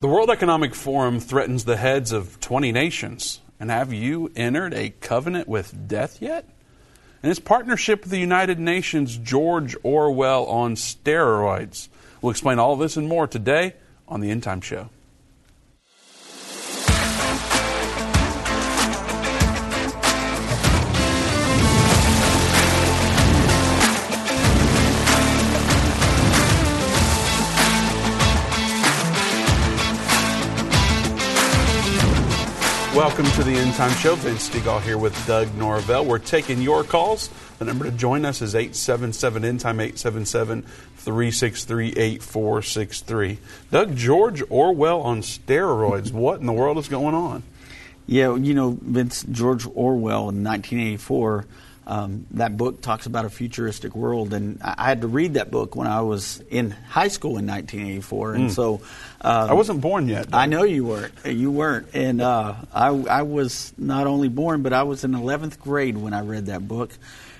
The World Economic Forum threatens the heads of 20 nations. And have you entered a covenant with death yet? In his partnership with the United Nations, George Orwell on steroids. We'll explain all this and more today on the End Time Show. Welcome to the End Time Show. Vince Stegall here with Doug Norvell. We're taking your calls. The number to join us is 877 End Time 877 363 8463. Doug, George Orwell on steroids. What in the world is going on? Yeah, you know, Vince, George Orwell in 1984 um, that book talks about a futuristic world, and I, I had to read that book when I was in high school in 1984, and mm. so um, I wasn't born yet. I know you weren't. You weren't, and uh, I, I was not only born, but I was in 11th grade when I read that book,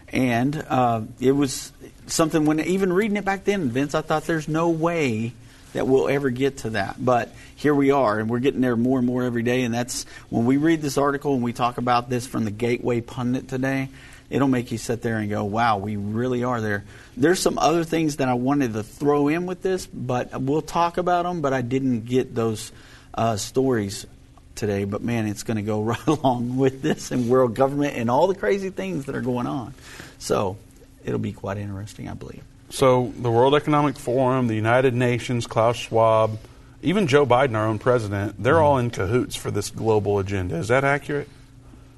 and uh, it was something when even reading it back then, Vince, I thought there's no way that we'll ever get to that. But here we are, and we're getting there more and more every day. And that's when we read this article and we talk about this from the Gateway Pundit today it'll make you sit there and go, wow, we really are there. There's some other things that I wanted to throw in with this, but we'll talk about them, but I didn't get those uh, stories today. But man, it's going to go right along with this and world government and all the crazy things that are going on. So it'll be quite interesting, I believe. So the World Economic Forum, the United Nations, Klaus Schwab, even Joe Biden, our own president, they're mm-hmm. all in cahoots for this global agenda. Is that accurate?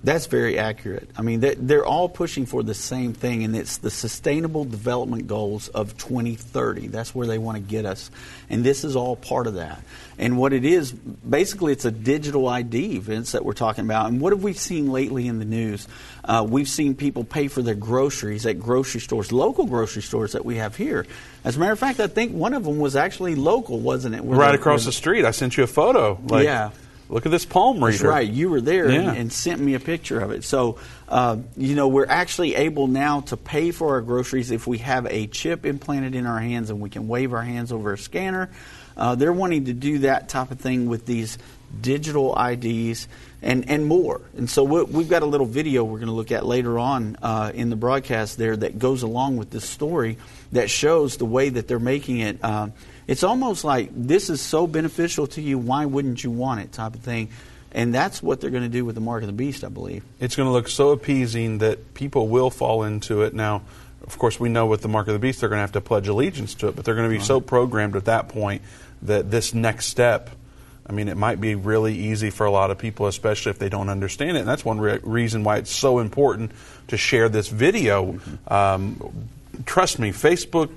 That's very accurate. I mean, they're all pushing for the same thing, and it's the Sustainable Development Goals of 2030. That's where they want to get us. And this is all part of that. And what it is, basically, it's a digital ID, Vince, that we're talking about. And what have we seen lately in the news? Uh, we've seen people pay for their groceries at grocery stores, local grocery stores that we have here. As a matter of fact, I think one of them was actually local, wasn't it? Where right across the street. I sent you a photo. Like, yeah Look at this palm reader. That's right. You were there yeah. and, and, sent me a picture of it. So, uh, you know, we're actually able now to pay for our groceries if we have a chip implanted in our hands and we can wave our hands over a scanner. Uh, they're wanting to do that type of thing with these digital IDs and, and more. And so we have got a little video we're going to look at later on uh, in the broadcast there that goes along with this story that shows the way that they're making it. Uh, it's almost like this is so beneficial to you, why wouldn't you want it type of thing. And that's what they're going to do with the mark of the beast, I believe. It's going to look so appeasing that people will fall into it. Now, of course, we know with the mark of the beast, they're going to have to pledge allegiance to it, but they're going to be so programmed at that point that this next step, I mean, it might be really easy for a lot of people, especially if they don't understand it. And that's one re- reason why it's so important to share this video. Mm-hmm. Um, trust me, Facebook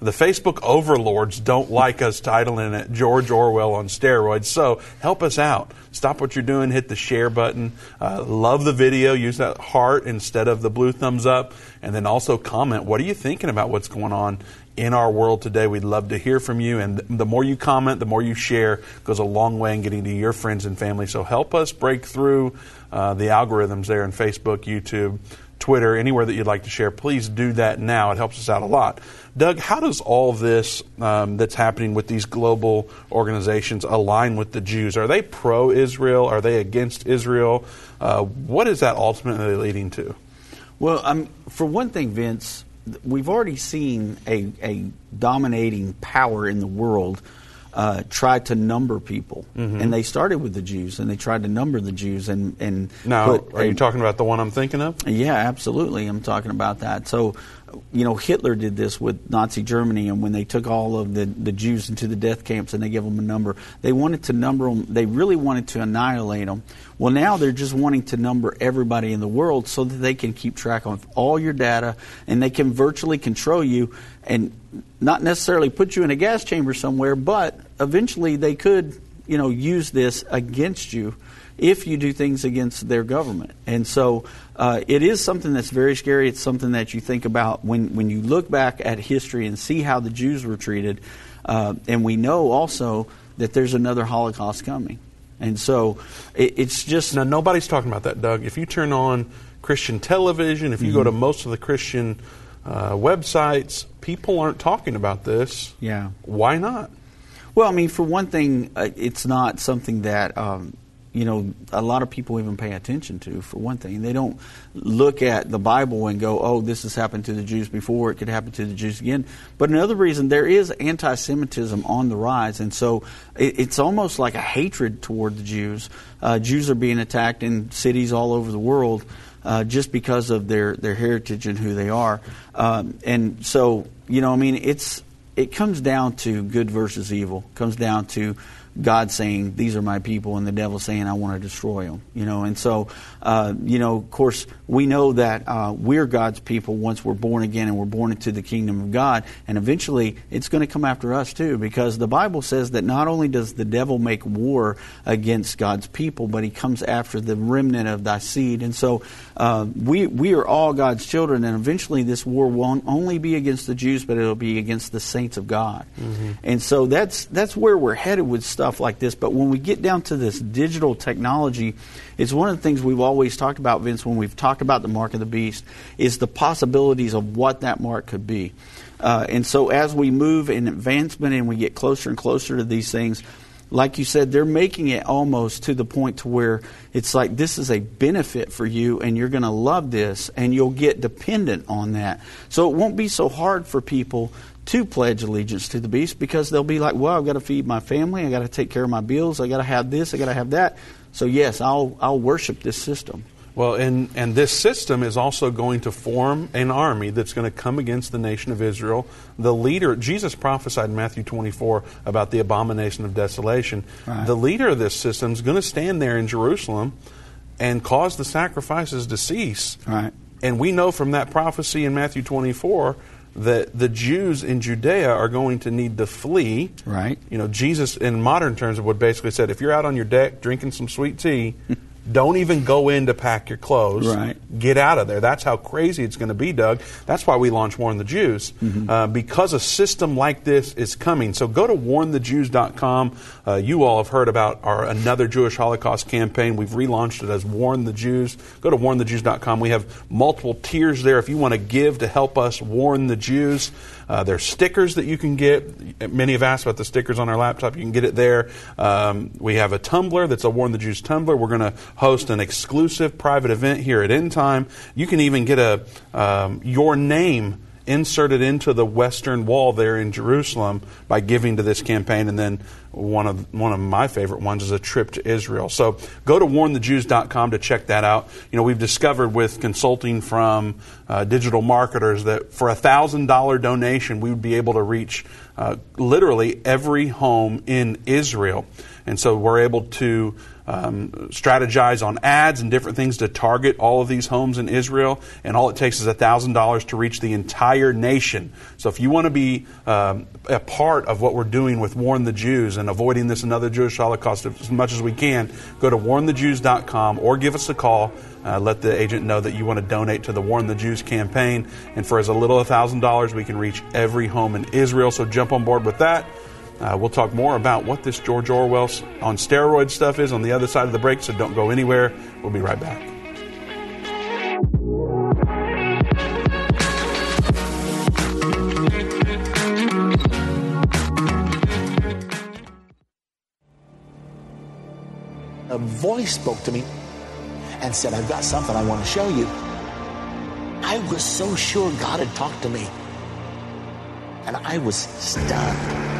the Facebook overlords don't like us titling it George Orwell on steroids. So help us out. Stop what you're doing, hit the share button. Uh, love the video, use that heart instead of the blue thumbs up. And then also comment what are you thinking about what's going on in our world today. We'd love to hear from you. And the more you comment, the more you share goes a long way in getting to your friends and family. So help us break through uh, the algorithms there in Facebook, YouTube, Twitter, anywhere that you'd like to share, please do that now. It helps us out a lot. Doug, how does all this um, that's happening with these global organizations align with the Jews? Are they pro Israel? Are they against Israel? Uh, what is that ultimately leading to? Well, um, for one thing, Vince, we've already seen a, a dominating power in the world uh, tried to number people, mm-hmm. and they started with the Jews, and they tried to number the Jews, and and now are you talking about the one I'm thinking of? Yeah, absolutely, I'm talking about that. So you know, Hitler did this with Nazi Germany, and when they took all of the, the Jews into the death camps and they gave them a number, they wanted to number them, they really wanted to annihilate them. Well, now they're just wanting to number everybody in the world so that they can keep track of all your data and they can virtually control you and not necessarily put you in a gas chamber somewhere, but eventually they could, you know, use this against you if you do things against their government. And so uh, it is something that's very scary. It's something that you think about when, when you look back at history and see how the Jews were treated. Uh, and we know also that there's another Holocaust coming. And so it, it's just. Now, nobody's talking about that, Doug. If you turn on Christian television, if you mm-hmm. go to most of the Christian uh, websites, people aren't talking about this. Yeah. Why not? Well, I mean, for one thing, uh, it's not something that um, you know a lot of people even pay attention to. For one thing, they don't look at the Bible and go, "Oh, this has happened to the Jews before; it could happen to the Jews again." But another reason, there is anti-Semitism on the rise, and so it, it's almost like a hatred toward the Jews. Uh, Jews are being attacked in cities all over the world. Uh, just because of their, their heritage and who they are. Um, and so, you know, I mean, it's it comes down to good versus evil. It comes down to God saying, These are my people, and the devil saying, I want to destroy them. You know, and so, uh, you know, of course, we know that uh, we're God's people once we're born again and we're born into the kingdom of God, and eventually it's going to come after us too, because the Bible says that not only does the devil make war against God's people, but he comes after the remnant of thy seed. And so, uh, we we are all God's children, and eventually this war won't only be against the Jews, but it'll be against the saints of God. Mm-hmm. And so that's that's where we're headed with stuff like this. But when we get down to this digital technology, it's one of the things we've always talked about, Vince, when we've talked about the mark of the beast, is the possibilities of what that mark could be. Uh, and so as we move in advancement and we get closer and closer to these things, like you said, they're making it almost to the point to where it's like this is a benefit for you and you're going to love this and you'll get dependent on that. So it won't be so hard for people to pledge allegiance to the beast because they'll be like, well, I've got to feed my family, I've got to take care of my bills, I've got to have this, I've got to have that. So yes, I'll I'll worship this system. Well, and, and this system is also going to form an army that's going to come against the nation of Israel. The leader, Jesus prophesied in Matthew 24 about the abomination of desolation. Right. The leader of this system is going to stand there in Jerusalem and cause the sacrifices to cease. Right. And we know from that prophecy in Matthew 24 that the Jews in Judea are going to need to flee. Right. You know, Jesus, in modern terms, would basically said, if you're out on your deck drinking some sweet tea, Don't even go in to pack your clothes. Right. Get out of there. That's how crazy it's going to be, Doug. That's why we launched Warn the Jews, mm-hmm. uh, because a system like this is coming. So go to warnthejews.com. Uh, you all have heard about our Another Jewish Holocaust campaign. We've relaunched it as Warn the Jews. Go to warnthejews.com. We have multiple tiers there if you want to give to help us warn the Jews. Uh, there's stickers that you can get. Many have asked about the stickers on our laptop. You can get it there. Um, we have a tumbler that's a Warn the Jews tumbler. We're going to host an exclusive private event here at End Time. You can even get a um, your name inserted into the western wall there in Jerusalem by giving to this campaign. And then one of one of my favorite ones is a trip to Israel. So go to warnthejews.com to check that out. You know, we've discovered with consulting from uh, digital marketers that for a thousand dollar donation, we would be able to reach uh, literally every home in Israel. And so we're able to um, strategize on ads and different things to target all of these homes in Israel. And all it takes is $1,000 to reach the entire nation. So if you want to be um, a part of what we're doing with Warn the Jews and avoiding this another Jewish Holocaust as much as we can, go to warnthejews.com or give us a call. Uh, let the agent know that you want to donate to the Warn the Jews campaign. And for as little as $1,000, we can reach every home in Israel. So jump on board with that. Uh, we'll talk more about what this George Orwell on steroid stuff is on the other side of the break, so don't go anywhere. We'll be right back. A voice spoke to me and said, I've got something I want to show you. I was so sure God had talked to me. And I was stunned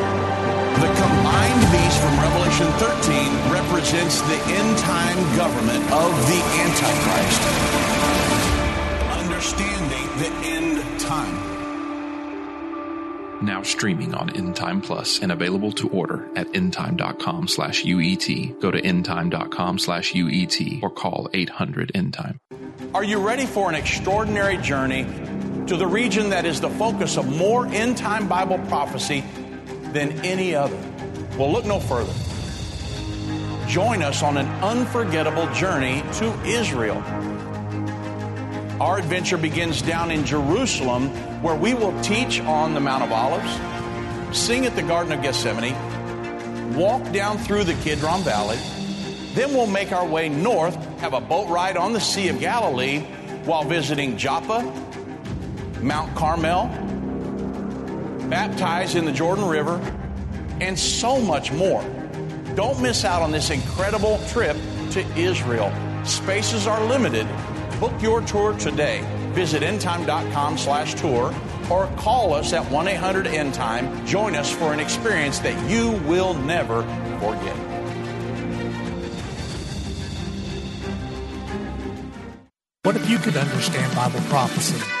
Revelation 13 represents the end time government of the Antichrist. Understanding the end time. Now streaming on End Time Plus and available to order at endtime.com slash UET. Go to endtime.com slash UET or call 800 End Time. Are you ready for an extraordinary journey to the region that is the focus of more end time Bible prophecy than any other. Well, look no further. Join us on an unforgettable journey to Israel. Our adventure begins down in Jerusalem, where we will teach on the Mount of Olives, sing at the Garden of Gethsemane, walk down through the Kidron Valley. Then we'll make our way north, have a boat ride on the Sea of Galilee while visiting Joppa, Mount Carmel, baptize in the Jordan River, and so much more. Don't miss out on this incredible trip to Israel. Spaces are limited. Book your tour today. Visit endtime.com slash tour or call us at 1-800-ENDTIME. Join us for an experience that you will never forget. What if you could understand Bible prophecy?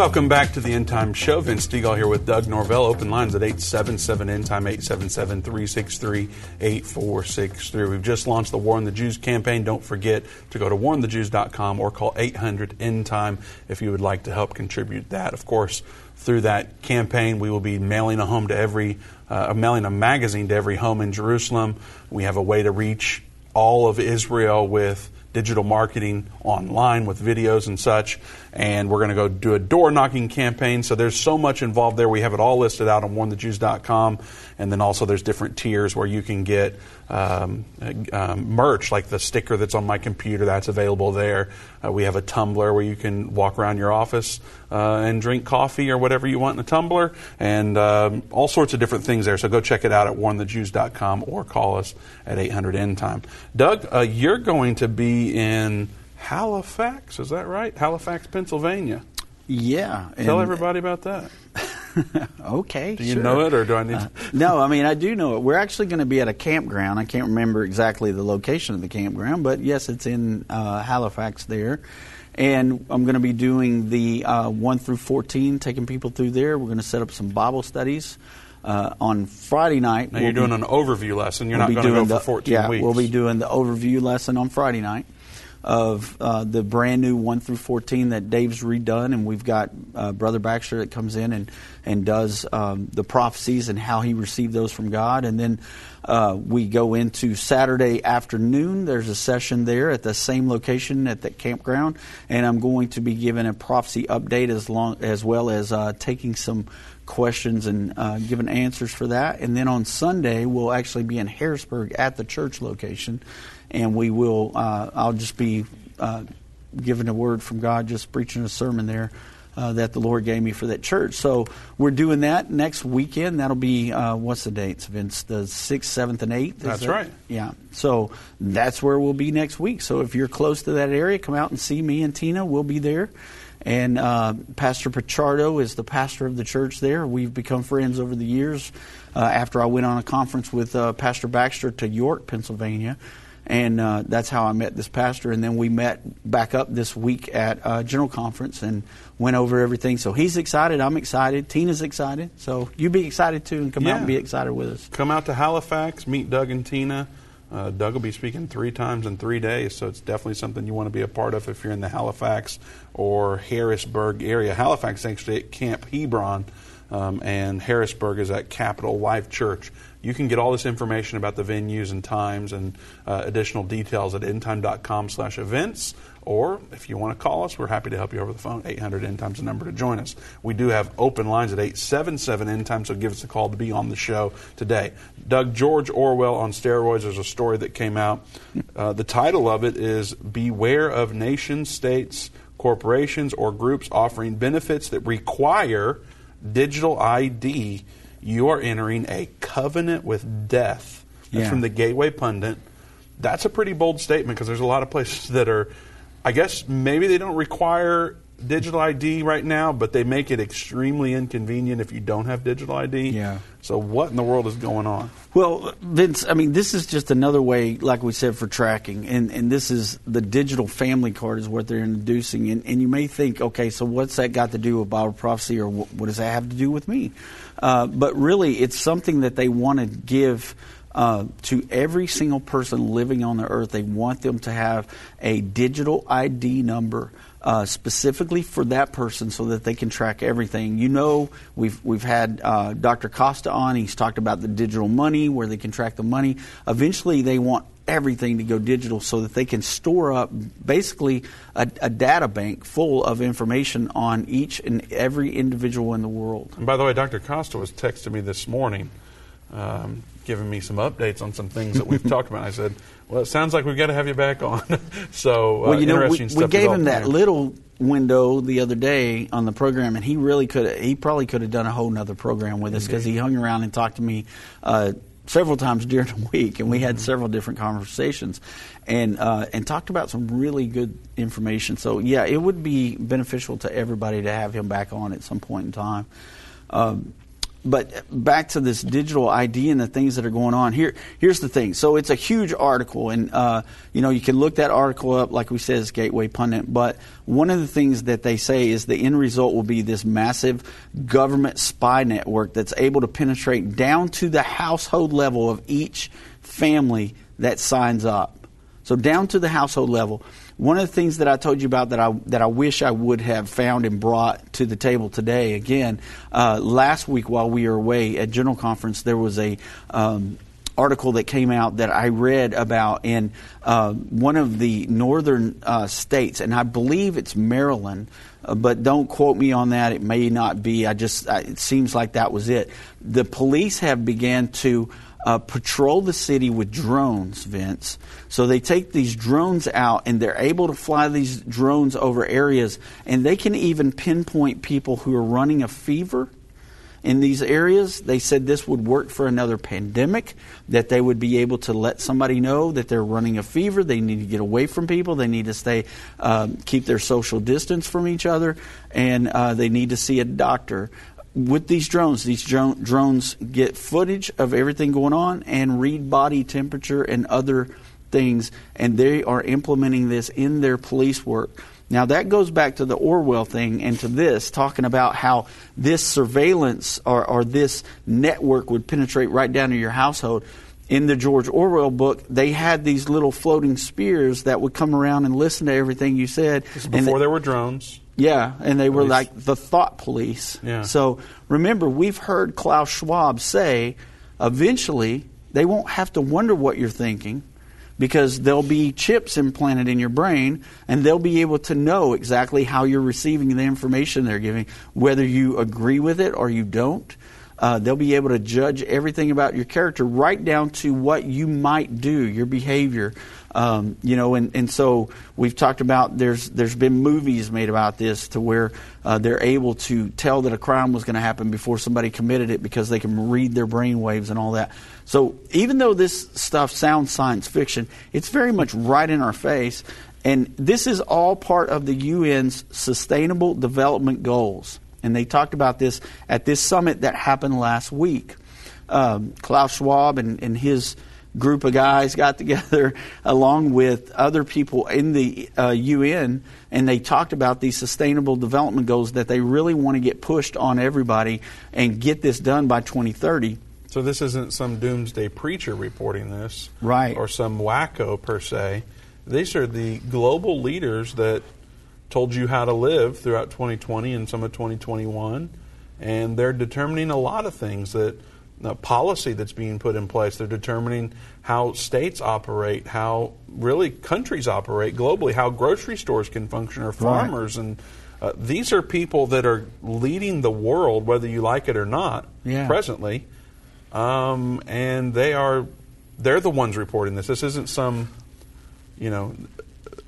Welcome back to the End Time Show. Vince Stegall here with Doug Norvell. Open lines at 877 End Time, 877 363 8463. We've just launched the Warn the Jews campaign. Don't forget to go to warnthejews.com or call 800 End Time if you would like to help contribute that. Of course, through that campaign, we will be mailing a home to every, uh, mailing a magazine to every home in Jerusalem. We have a way to reach all of Israel with digital marketing online with videos and such. And we're going to go do a door knocking campaign. So there's so much involved there. We have it all listed out on warnthejews.com. And then also there's different tiers where you can get um, um, merch, like the sticker that's on my computer, that's available there. Uh, we have a tumbler where you can walk around your office uh, and drink coffee or whatever you want in a tumbler, and um, all sorts of different things there. So go check it out at warnthejews.com or call us at 800 End Time. Doug, uh, you're going to be in Halifax, is that right? Halifax, Pennsylvania. Yeah. Tell everybody about that. okay. Do you sure. know it, or do I need? Uh, to? no, I mean I do know it. We're actually going to be at a campground. I can't remember exactly the location of the campground, but yes, it's in uh, Halifax there. And I'm going to be doing the uh, one through fourteen, taking people through there. We're going to set up some Bible studies uh, on Friday night. Now we'll you're doing be- an overview lesson. You're we'll not going to go doing for the- 14 yeah, weeks. we'll be doing the overview lesson on Friday night of uh, the brand new 1 through 14 that Dave's redone, and we've got uh, Brother Baxter that comes in and, and does um, the prophecies and how he received those from God. And then uh, we go into Saturday afternoon. There's a session there at the same location at the campground, and I'm going to be giving a prophecy update as long as well as uh, taking some questions and uh, giving answers for that. And then on Sunday, we'll actually be in Harrisburg at the church location, and we will. Uh, I'll just be uh, giving a word from God, just preaching a sermon there. Uh, that the Lord gave me for that church. So we're doing that next weekend. That'll be, uh, what's the dates, Vince? The 6th, 7th, and 8th? That's that- right. Yeah. So that's where we'll be next week. So if you're close to that area, come out and see me and Tina. We'll be there. And uh, Pastor Pichardo is the pastor of the church there. We've become friends over the years. Uh, after I went on a conference with uh, Pastor Baxter to York, Pennsylvania, and uh, that's how I met this pastor. And then we met back up this week at uh, General Conference and went over everything. So he's excited. I'm excited. Tina's excited. So you be excited too, and come out and be excited with us. Come out to Halifax, meet Doug and Tina. Uh, Doug will be speaking three times in three days, so it's definitely something you want to be a part of if you're in the Halifax or Harrisburg area. Halifax is actually at Camp Hebron, um, and Harrisburg is at Capital Life Church. You can get all this information about the venues and times and uh, additional details at endtime.com slash events. Or if you want to call us, we're happy to help you over the phone. 800 End Time's the number to join us. We do have open lines at 877 End Time, so give us a call to be on the show today. Doug George Orwell on steroids. There's a story that came out. Uh, the title of it is Beware of Nation States, Corporations, or Groups Offering Benefits that Require Digital ID. You are entering a covenant with death. That's Yeah. from the Gateway Pundit. That's a pretty bold statement because there's a lot of places that are, I guess maybe they don't require digital ID right now, but they make it extremely inconvenient if you don't have digital ID. Yeah. So what in the world is going on? Well, Vince, I mean, this is just another way, like we said, for tracking, and and this is the digital family card is what they're introducing, and, and you may think, okay, so what's that got to do with Bible prophecy, or what, what does that have to do with me? Uh, but really, it's something that they want to give. Uh, to every single person living on the earth, they want them to have a digital ID number uh, specifically for that person so that they can track everything. You know, we've we've had uh, Dr. Costa on. He's talked about the digital money where they can track the money. Eventually, they want everything to go digital so that they can store up basically a, a data bank full of information on each and every individual in the world. And by the way, Dr. Costa was texting me this morning. Um, giving me some updates on some things that we've talked about. I said, "Well, it sounds like we've got to have you back on." so, uh, well, you know, we, we gave him that developing. little window the other day on the program, and he really could. He probably could have done a whole nother program with us because he hung around and talked to me. Uh, Several times during the week, and we had Mm-hmm. several different conversations, and uh, and talked about some really good information. So yeah, it would be beneficial to everybody to have him back on at some point in time. Um, but back to this digital ID and the things that are going on here. Here's the thing. So it's a huge article, and uh, you know you can look that article up, like we said, Gateway Pundit. But one of the things that they say is the end result will be this massive government spy network that's able to penetrate down to the household level of each family that signs up. So down to the household level. One of the things that I told you about that I that I wish I would have found and brought to the table today. Again, uh, last week while we were away at General Conference, there was a um, article that came out that I read about in uh, one of the northern uh, states, and I believe it's Maryland. Uh, but don't quote me on that. It may not be. I just I, it seems like that was it. The police have began to uh, patrol the city with drones, Vince. So they take these drones out and they're able to fly these drones over areas, and they can even pinpoint people who are running a fever in these areas. They said this would work for another pandemic, that they would be able to let somebody know that they're running a fever. They need to get away from people. They need to stay, um, keep their social distance from each other, and uh, they need to see a doctor. With these drones, these dro- drones get footage of everything going on and read body temperature and other things, and they are implementing this in their police work. Now, that goes back to the Orwell thing and to this, talking about how this surveillance or, or this network would penetrate right down to your household. In the George Orwell book, they had these little floating spears that would come around and listen to everything you said. This is And before there were drones. Yeah, and they were like the thought police. Yeah. So remember, we've heard Klaus Schwab say eventually they won't have to wonder what you're thinking because there'll be chips implanted in your brain and they'll be able to know exactly how you're receiving the information they're giving, whether you agree with it or you don't. Uh, they'll be able to judge everything about your character right down to what you might do, your behavior. Um, you know, and, and so we've talked about there's there's been movies made about this to where uh, they're able to tell that a crime was going to happen before somebody committed it because they can read their brain waves and all that. So even though this stuff sounds science fiction, it's very much right in our face. And this is all part of the UN's Sustainable Development Goals. And they talked about this at this summit that happened last week. Um, Klaus Schwab and, and his group of guys got together along with other people in the uh, UN and they talked about these sustainable development goals that they really want to get pushed on everybody and get this done by 2030. So this isn't some doomsday preacher reporting this, Right. Or some wacko per se. These are the global leaders that told you how to live throughout 2020 and some of 2021, and they're determining a lot of things that policy that's being put in place. They're determining how states operate, how really countries operate globally, how grocery stores can function, or farmers, and uh, these are people that are leading the world, whether you like it or not, Yeah. presently um, and they are they're the ones reporting this. This isn't some, you know,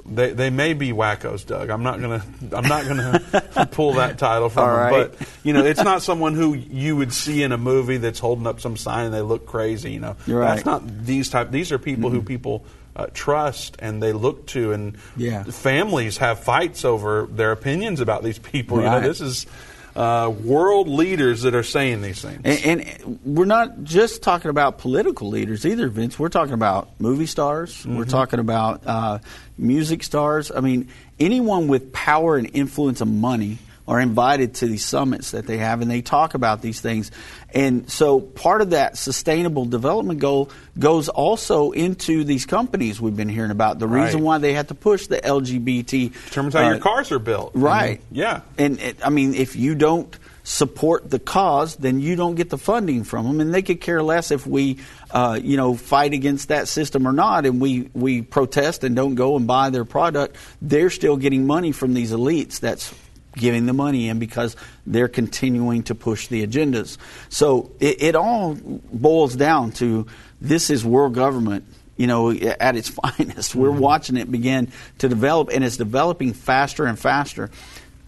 they they may be wackos, Doug. I'm not gonna I'm not gonna pull that title from All them, right. but you know, it's not someone who you would see in a movie that's holding up some sign and they look crazy. You know, right. that's not these type. These are people who people uh, trust and they look to, and Yeah. families have fights over their opinions about these people. You know, this is uh, world leaders that are saying these things. And, and we're not just talking about political leaders either, Vince. We're talking about movie stars. We're talking about uh, music stars. I mean, anyone with power and influence and money are invited to these summits that they have, and they talk about these things. And so, part of that sustainable development goal goes also into these companies we've been hearing about. The reason Right. why they had to push the LGBT determines how uh, your cars are built. Right. Yeah. And it, I mean, if you don't support the cause, then you don't get the funding from them, and they could care less if we, uh, you know, fight against that system or not, and we we protest and don't go and buy their product. They're still getting money from these elites. That's giving the money in because they're continuing to push the agendas. So it, it all boils down to this is world government you know, at its finest. We're mm-hmm. watching it begin to develop, and it's developing faster and faster.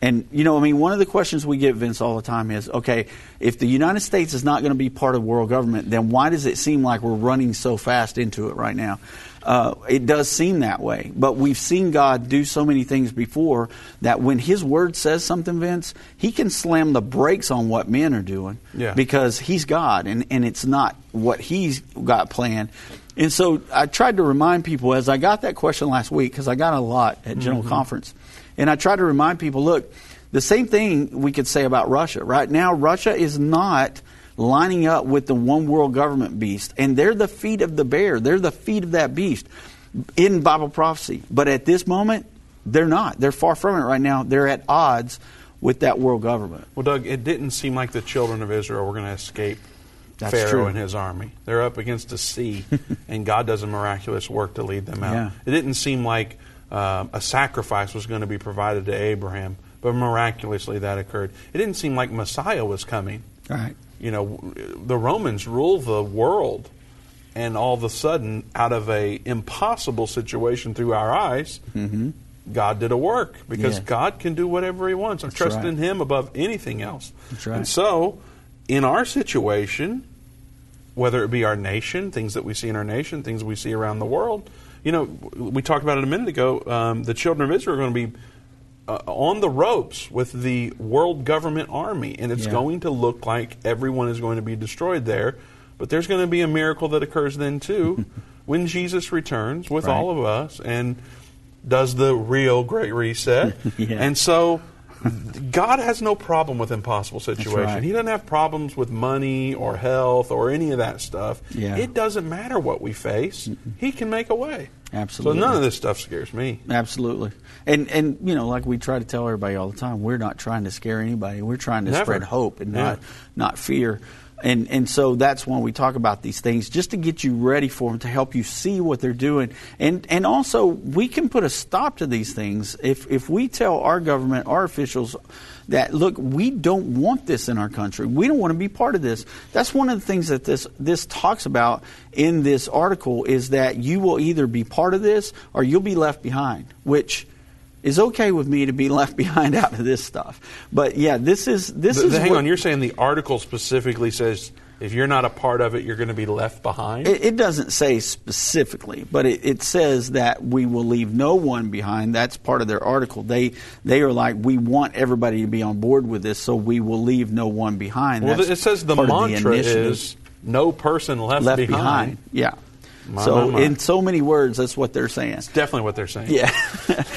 And, you know, I mean, one of the questions we get, Vince, all the time is okay, if the United States is not going to be part of world government, then why does it seem like we're running so fast into it right now? Uh, it does seem that way. But we've seen God do so many things before that when His Word says something, Vince, He can slam the brakes on what men are doing Yeah. because He's God and, and it's not what He's got planned. And so I tried to remind people as I got that question last week, because I got a lot at General Conference, and I tried to remind people look, the same thing we could say about Russia. Right now, Russia is not lining up with the one world government beast, and they're the feet of the bear. They're the feet of that beast in Bible prophecy. But at this moment, they're not. They're far from it right now. They're at odds with that world government. Well, Doug, it didn't seem like the children of Israel were going to escape That's Pharaoh true. and his army. They're up against a sea, and God does a miraculous work to lead them out. Yeah. It didn't seem like um, a sacrifice was going to be provided to Abraham, but miraculously that occurred. It didn't seem like Messiah was coming. Right. You know, the Romans rule the world, and all of a sudden, out of a impossible situation through our eyes, God did a work because Mm-hmm. Yeah. God can do whatever He wants. I That's trust right. in Him above anything else. That's right. And so, in our situation, whether it be our nation, things that we see in our nation, things we see around the world, you know, we talked about it a minute ago. Um, the children of Israel are going to be uh, on the ropes with the world government army, and it's Yeah. going to look like everyone is going to be destroyed there. But there's going to be a miracle that occurs then too, when Jesus returns with Right. all of us and does the real great reset. Yeah. And so, God has no problem with impossible situation. right. He doesn't have problems with money or health or any of that stuff. Yeah. It doesn't matter what we face. He can make a way. Absolutely. So none of this stuff scares me. Absolutely. And and you know, like we try to tell everybody all the time, we're not trying to scare anybody. We're trying to Never. spread hope and Yeah. not not fear. And and so that's when we talk about these things, just to get you ready for them, to help you see what they're doing, and and also we can put a stop to these things if if we tell our government, our officials, that look, we don't want this in our country. We don't want to be part of this. That's one of the things that this this talks about in this article is that you will either be part of this or you'll be left behind, which is okay with me to be left behind out of this stuff. But yeah, this is this Th- is hang on, you're saying the article specifically says if you're not a part of it, you're going to be left behind? It, it doesn't say specifically, but it, it says that we will leave no one behind. That's part of their article. They they are like we want everybody to be on board with this, so we will leave no one behind. well, That's it says the mantra initiative. is no person left, left behind. behind. Yeah. My, so my, my. in so many words, that's what they're saying. Definitely what they're saying. Yeah.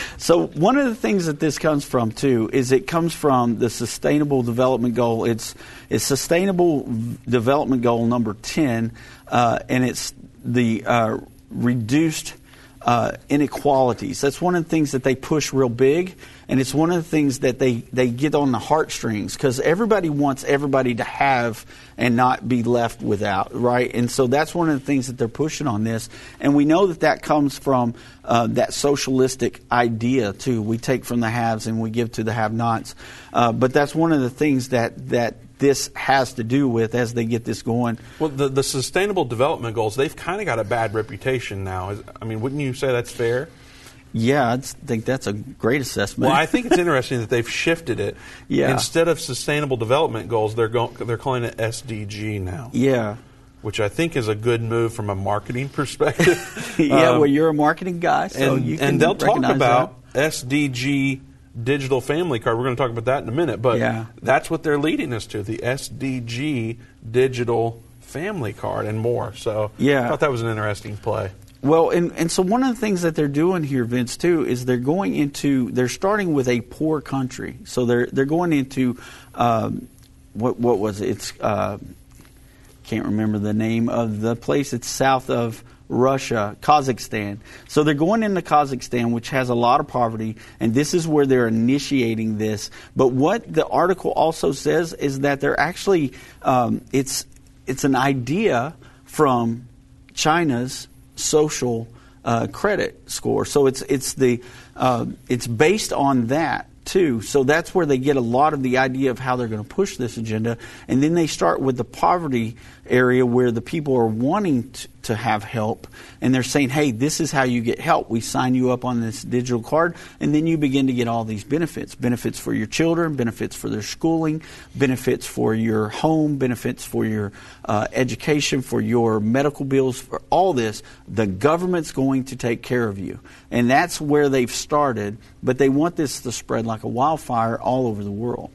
so one of the things that this comes from too is it comes from the Sustainable Development Goal. It's it's Sustainable Development Goal number ten, uh, and it's the uh, reduced uh, inequalities. That's one of the things that they push real big, and it's one of the things that they they get on the heartstrings because everybody wants everybody to have and not be left without, right? And so that's one of the things that they're pushing on this, and we know that that comes from uh, that socialistic idea too. We take from the haves and we give to the have-nots, uh, but that's one of the things that that this has to do with as they get this going. Well, the, the Sustainable Development Goals, they've kind of got a bad reputation now. I mean, wouldn't you say that's fair? Yeah, I think that's a great assessment. Well, I think it's interesting that they've shifted it. Yeah. Instead of Sustainable Development Goals, they're go- they're calling it SDG now. yeah. which I think is a good move from a marketing perspective. yeah, Um, well, you're a marketing guy, so and, you can and they'll talk about SDG digital family card. We're going to talk about that in a minute, but Yeah. that's what they're leading us to the SDG digital family card and more. So Yeah. I thought that was an interesting play. Well, and, and so one of the things that they're doing here, Vince, too, is they're going into they're starting with a poor country. So they're they're going into um, what what was it? It's uh, can't remember the name of the place. It's south of Russia, Kazakhstan. So they're going into Kazakhstan, which has a lot of poverty, and this is where they're initiating this. But what the article also says is that they're actually um, it's it's an idea from China's social uh, credit score. So it's it's the uh, it's based on that too. So that's where they get a lot of the idea of how they're going to push this agenda, and then they start with the poverty area where the people are wanting t- to have help, and they're saying, "Hey, this is how you get help. We sign you up on this digital card, and then you begin to get all these benefits: benefits for your children, benefits for their schooling, benefits for your home, benefits for your uh, education, for your medical bills, for all this. The government's going to take care of you, and that's where they've started. But they want this to spread like a wildfire all over the world.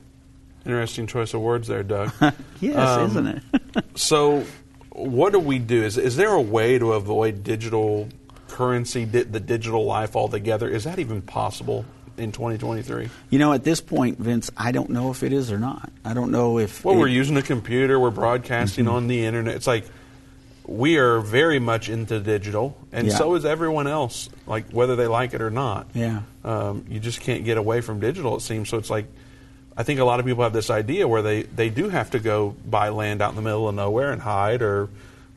Interesting choice of words there, Doug. Yes, Um, isn't it? so, what do we do? Is, is there a way to avoid digital currency, di- the digital life altogether? Is that even possible in 2023? You know, at this point, Vince, I don't know if it is or not. I don't know if. Well, it- we're using a computer, we're broadcasting Mm-hmm. on the internet. It's like we are very much into digital, and Yeah. so is everyone else, like whether they like it or not. Yeah. Um, you just can't get away from digital, it seems. So it's like, I think a lot of people have this idea where they, they do have to go buy land out in the middle of nowhere and hide or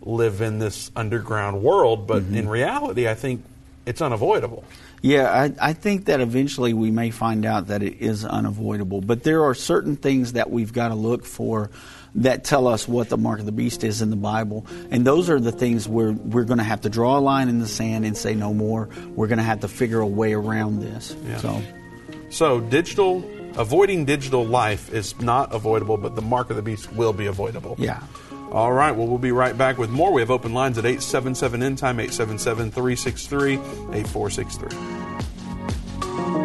live in this underground world, but Mm-hmm. in reality, I think it's unavoidable. Yeah, I, I think that eventually we may find out that it is unavoidable. But there are certain things that we've got to look for that tell us what the mark of the beast is in the Bible. And those are the things where we're going to have to draw a line in the sand and say no more. We're going to have to figure a way around this. Yeah. So, So digital, avoiding digital life is not avoidable, but the mark of the beast will be avoidable. yeah. All right, well, we'll be right back with more. We have open lines at 877 End Time, 877 363 8463.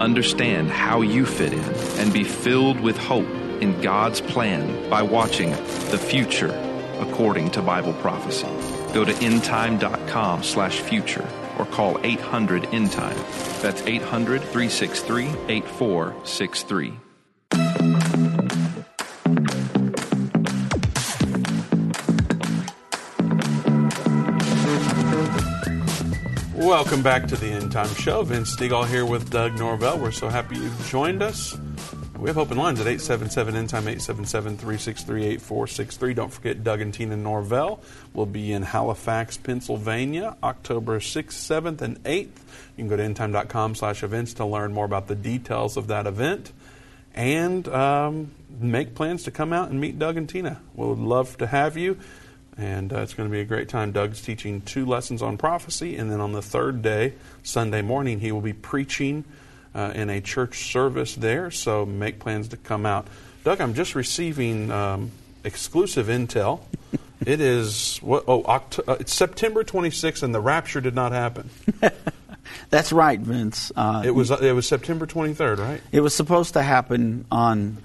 understand how you fit in, and be filled with hope in God's plan by watching The Future According to Bible Prophecy. Go to endtime.com slash future or call 800 endtime. That's 800 363 8463. Welcome back to the End Time Show. Vince Stegall here with Doug Norvell. We're so happy you've joined us. We have open lines at 877 End Time, 877 363 8463. Don't forget, Doug and Tina Norvell will be in Halifax, Pennsylvania, October 6th, 7th, and 8th. You can go to endtime.com slash events to learn more about the details of that event and um, make plans to come out and meet Doug and Tina. We would love to have you. And uh, it's going to be a great time. Doug's teaching two lessons on prophecy, and then on the third day, Sunday morning, he will be preaching uh, in a church service there. So make plans to come out. Doug, I'm just receiving um, exclusive intel. it is what? Oh, Oct- uh, it's September 26th, and the rapture did not happen. That's right, Vince. Uh, It was it was September 23rd, right? It was supposed to happen on.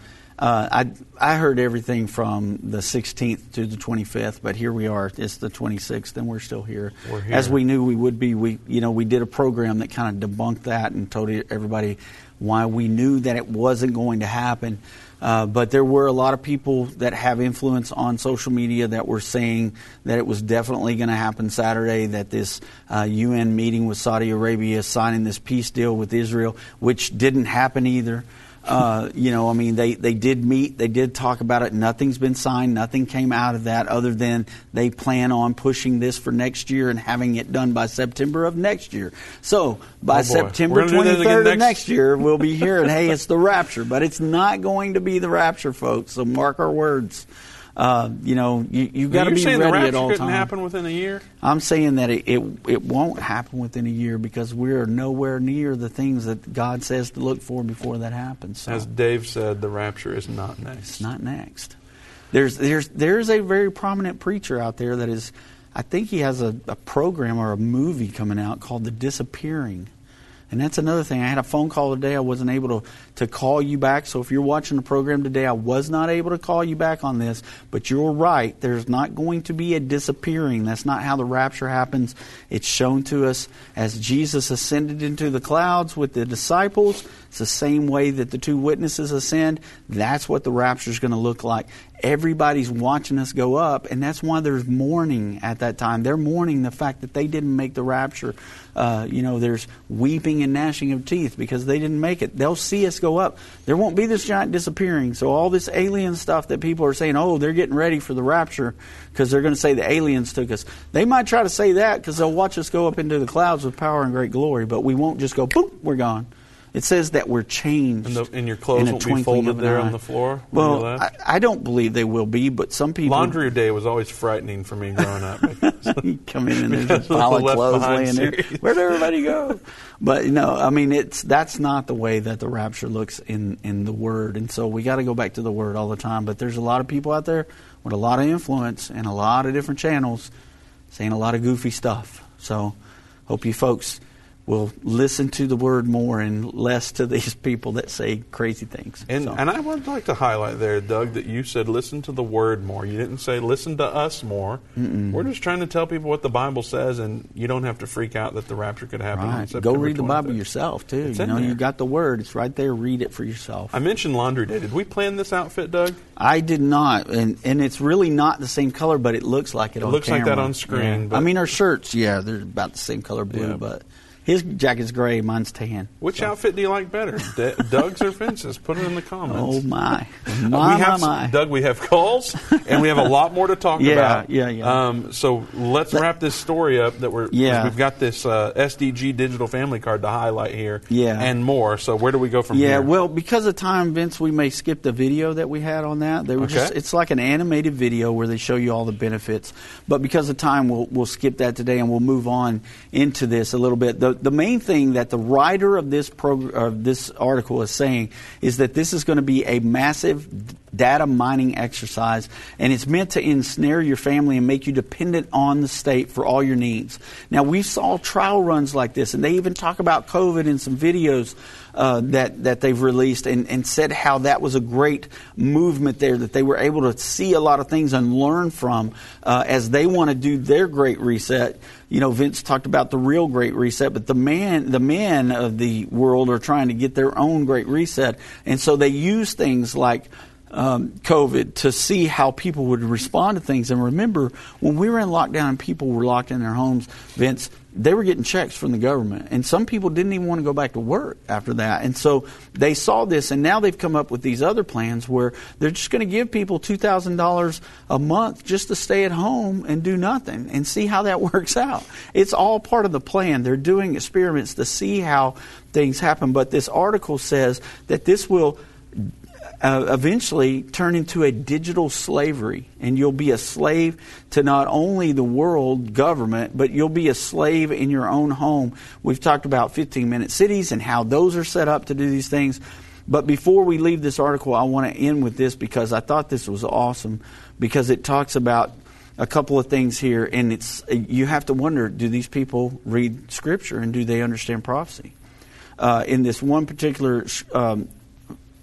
Uh, I I heard everything from the 16th to the 25th, but here we are. It's the 26th, and we're still here. We're here. As we knew we would be. We you know we did a program that kind of debunked that and told everybody why we knew that it wasn't going to happen. Uh, but there were a lot of people that have influence on social media that were saying that it was definitely going to happen Saturday, that this uh, UN meeting with Saudi Arabia signing this peace deal with Israel, which didn't happen either. Uh, you know, I mean, they, they did meet, they did talk about it. Nothing's been signed, nothing came out of that other than they plan on pushing this for next year and having it done by September of next year. So by Oh. September We're gonna do this again 23rd of next- next year, we'll be here and hey, it's the rapture. But it's not going to be the rapture, folks. So mark our words. Uh, you know, you, you've got to be saying ready the at rapture all couldn't times. happen within a year? I'm saying that it, it it won't happen within a year because we're nowhere near the things that God says to look for before that happens. So As Dave said, the rapture is not next. it's not next. There's there's there's a very prominent preacher out there that is, I think he has a, a program or a movie coming out called The Disappearing. And that's another thing. I had a phone call today. I wasn't able to, to call you back. So if you're watching the program today, I was not able to call you back on this. But you're right. There's not going to be a disappearing. That's not how the rapture happens. It's shown to us as Jesus ascended into the clouds with the disciples. It's the same way that the two witnesses ascend. That's what the rapture is going to look like. Everybody's watching us go up, and that's why there's mourning at that time. They're mourning the fact that they didn't make the rapture. Uh, you know, there's weeping and gnashing of teeth because they didn't make it. They'll see us go up. There won't be this giant disappearing. So all this alien stuff that people are saying, oh, they're getting ready for the rapture because they're going to say the aliens took us. They might try to say that because they'll watch us go up into the clouds with power and great glory, but we won't just go, boom, we're gone. It says that we're changed. And, the, and your clothes won't be folded there on the floor? when you Well, left? I, I don't believe they will be, but some people Laundry day was always frightening for me growing up. you come in and there's Because a pile the of clothes laying there. Where'd everybody go? But no, I mean it's that's not the way that the rapture looks in in the Word, and so we got to go back to the Word all the time. But there's a lot of people out there with a lot of influence and a lot of different channels saying a lot of goofy stuff. So hope you folks will listen to the Word more and less to these people that say crazy things. And, So- and I would like to highlight there, Doug, that you said listen to the word more. You didn't say listen to us more. We're just trying to tell people what the Bible says, and you don't have to freak out that the rapture could happen. Right. Go read the Bible yourself too. It's you know, there. you got the word. It's right there. Read it for yourself. I mentioned laundry day. Did we plan this outfit, Doug? I did not, and and it's really not the same color, but it looks like it. It looks like that on screen, Yeah. but- I mean, our shirts, yeah, they're about the same color blue, Yeah. but his jacket's gray, mine's tan. Which outfit do you like better, D- Doug's or Vince's? Put it in the comments. Oh my, my, we have my, my. Doug. We have calls, and we have a lot more to talk Yeah, about. yeah, yeah. Um, so let's wrap this story up. That we're Yeah. we've got this uh, SDG digital family card to highlight here. Yeah. and more. So where do we go from yeah, here? Yeah, well, because of time, Vince, we may skip the video that we had on that. They were Okay. just it's like an animated video where they show you all the benefits. But because of time, we'll we'll skip that today and we'll move on into this a little bit. The the main thing that the writer of this prog- of this article is saying is that this is going to be a massive data mining exercise and it's meant to ensnare your family and make you dependent on the state for all your needs. Now, we saw trial runs like this and they even talk about COVID in some videos uh, that that they've released and, and said how that was a great movement there that they were able to see a lot of things and learn from uh, as they want to do their great reset. You know, Vince talked about the real great reset, but the man the men of the world are trying to get their own great reset, and so they use things like um, COVID to see how people would respond to things. And remember, when we were in lockdown and people were locked in their homes, Vince, they were getting checks from the government. And some people didn't even want to go back to work after that. And so they saw this, and now they've come up with these other plans where they're just going to give people $2,000 a month just to stay at home and do nothing and see how that works out. It's all part of the plan. They're doing experiments to see how things happen. But this article says that this will uh, eventually turn into a digital slavery, and you'll be a slave to not only the world government, but you'll be a slave in your own home. We've talked about 15 minute cities and how those are set up to do these things. But before we leave this article, I want to end with this because I thought this was awesome because it talks about a couple of things here, and it's you have to wonder: Do these people read Scripture and do they understand prophecy? Uh, in this one particular um,